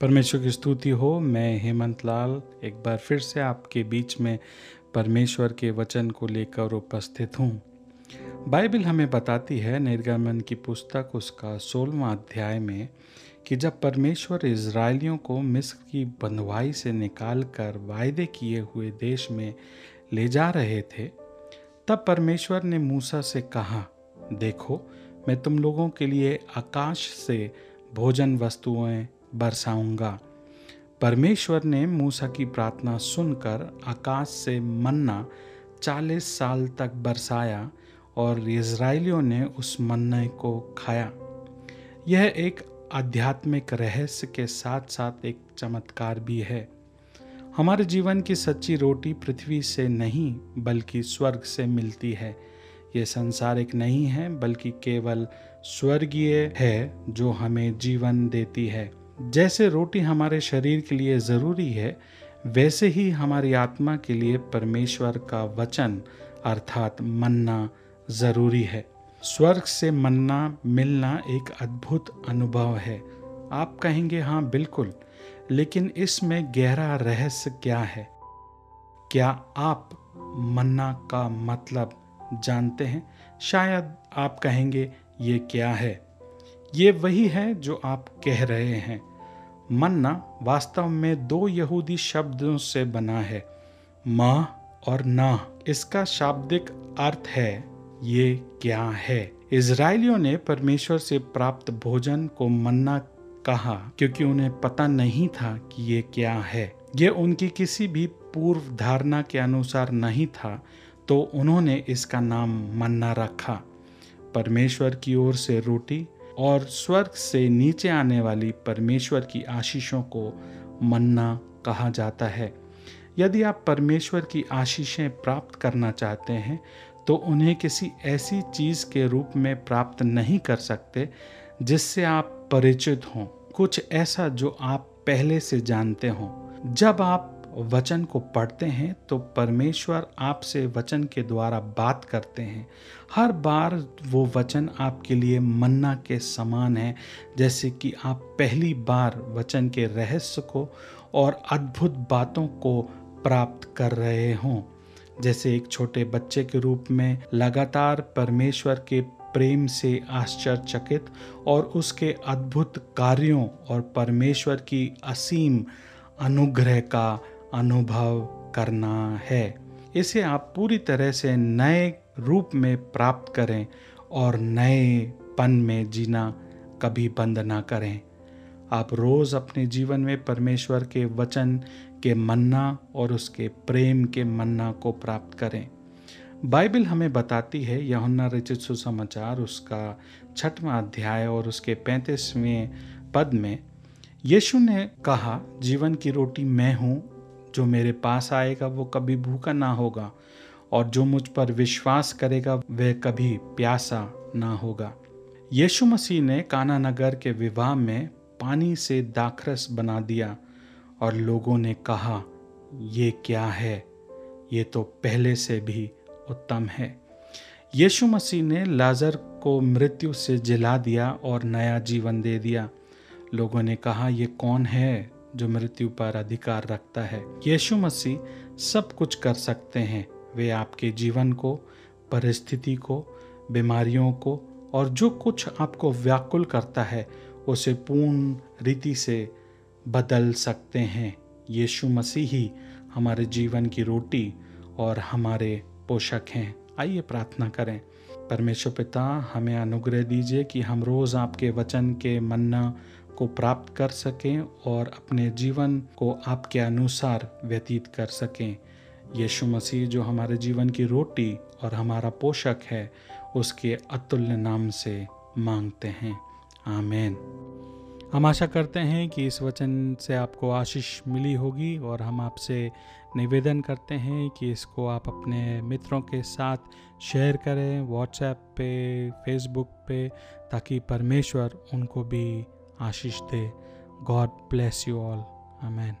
परमेश्वर की स्तुति हो, मैं हेमंत लाल एक बार फिर से आपके बीच में परमेश्वर के वचन को लेकर उपस्थित हूँ। बाइबल हमें बताती है, निर्गमन की पुस्तक उसका सोलवा अध्याय में, कि जब परमेश्वर इसराइलियों को मिस्र की बंधुआई से निकाल कर वायदे किए हुए देश में ले जा रहे थे, तब परमेश्वर ने मूसा से कहा, देखो, मैं तुम लोगों के लिए आकाश से भोजन वस्तुएँ बरसाऊँगा। परमेश्वर ने मूसा की प्रार्थना सुनकर आकाश से मन्ना चालीस साल तक बरसाया और इज़राइलियों ने उस मन्ने को खाया। यह एक आध्यात्मिक रहस्य के साथ साथ एक चमत्कार भी है। हमारे जीवन की सच्ची रोटी पृथ्वी से नहीं, बल्कि स्वर्ग से मिलती है। ये संसारिक नहीं है, बल्कि केवल स्वर्गीय है जो हमें जीवन देती है। जैसे रोटी हमारे शरीर के लिए ज़रूरी है, वैसे ही हमारी आत्मा के लिए परमेश्वर का वचन, अर्थात मन्ना, ज़रूरी है। स्वर्ग से मन्ना, मिलना एक अद्भुत अनुभव है। आप कहेंगे हाँ बिल्कुल, लेकिन इसमें गहरा रहस्य क्या है? क्या आप मन्ना का मतलब जानते हैं? शायद आप कहेंगे, ये क्या है? ये वही है जो आप कह रहे हैं। मन्ना वास्तव में दो यहूदी शब्दों से बना है। माह और नाह इसका शाब्दिक अर्थ है, ये क्या है? इसराइलियों ने परमेश्वर से प्राप्त भोजन को मन्ना कहा, क्योंकि उन्हें पता नहीं था कि ये क्या है। ये उनकी किसी भी पूर्व धारणा के अनुसार नहीं था तो उन्होंने इसका नाम मन्ना रखा। परमेश्वर की ओर से रोटी और स्वर्ग से नीचे आने वाली परमेश्वर की आशीषों को मन्ना कहा जाता है। यदि आप परमेश्वर की आशीषें प्राप्त करना चाहते हैं तो उन्हें किसी ऐसी चीज़ के रूप में प्राप्त नहीं कर सकते जिससे आप परिचित हों। कुछ ऐसा जो आप पहले से जानते हों। जब आप वचन को पढ़ते हैं तो परमेश्वर आपसे वचन के द्वारा बात करते हैं। हर बार वो वचन आपके लिए मन्ना के समान है, जैसे कि आप पहली बार वचन के रहस्य को और अद्भुत बातों को प्राप्त कर रहे हों। जैसे एक छोटे बच्चे के रूप में लगातार परमेश्वर के प्रेम से आश्चर्यचकित और उसके अद्भुत कार्यों और परमेश्वर की असीम अनुग्रह का अनुभव करना है। इसे आप पूरी तरह से नए रूप में प्राप्त करें और नए पन में जीना कभी बंद ना करें। आप रोज़ अपने जीवन में परमेश्वर के वचन, के मन्ना और उसके प्रेम के मन्ना को प्राप्त करें। बाइबल हमें बताती है, यहुन्ना रचित सुसमाचार उसका छठवां अध्याय और उसके पैंतीसवें पद में, यीशु ने कहा, जीवन की रोटी मैं हूँ जो मेरे पास आएगा, वो कभी भूखा ना होगा और जो मुझ पर विश्वास करेगा, वह कभी प्यासा ना होगा। यीशु मसीह ने काना नगर के विवाह में पानी से दाखरस बना दिया और लोगों ने कहा, ये क्या है? ये तो पहले से भी उत्तम है। यीशु मसीह ने लाजर को मृत्यु से जिला दिया और नया जीवन दे दिया। लोगों ने कहा, ये कौन है? जो मृत्यु पर अधिकार रखता है। यीशु मसीह सब कुछ कर सकते हैं। वे आपके जीवन को, परिस्थिति को, बीमारियों को और जो कुछ आपको व्याकुल करता है, उसे पूर्ण रीति से बदल सकते हैं। यीशु मसीह ही हमारे जीवन की रोटी और हमारे पोषक हैं। आइए प्रार्थना करें। परमेश्वर पिता, हमें अनुग्रह दीजिए कि हम रोज़ आपके वचन के मन्ना को प्राप्त कर सकें और अपने जीवन को आपके अनुसार व्यतीत कर सकें। यीशु मसीह जो हमारे जीवन की रोटी और हमारा पोषक है, उसके अतुल्य नाम से मांगते हैं। आमेन। हम आशा करते हैं कि इस वचन से आपको आशीष मिली होगी और हम आपसे निवेदन करते हैं कि इसको आप अपने मित्रों के साथ शेयर करें, व्हाट्सएप पे, फेसबुक पे, ताकि परमेश्वर उनको भी आशीष दे God bless you all amen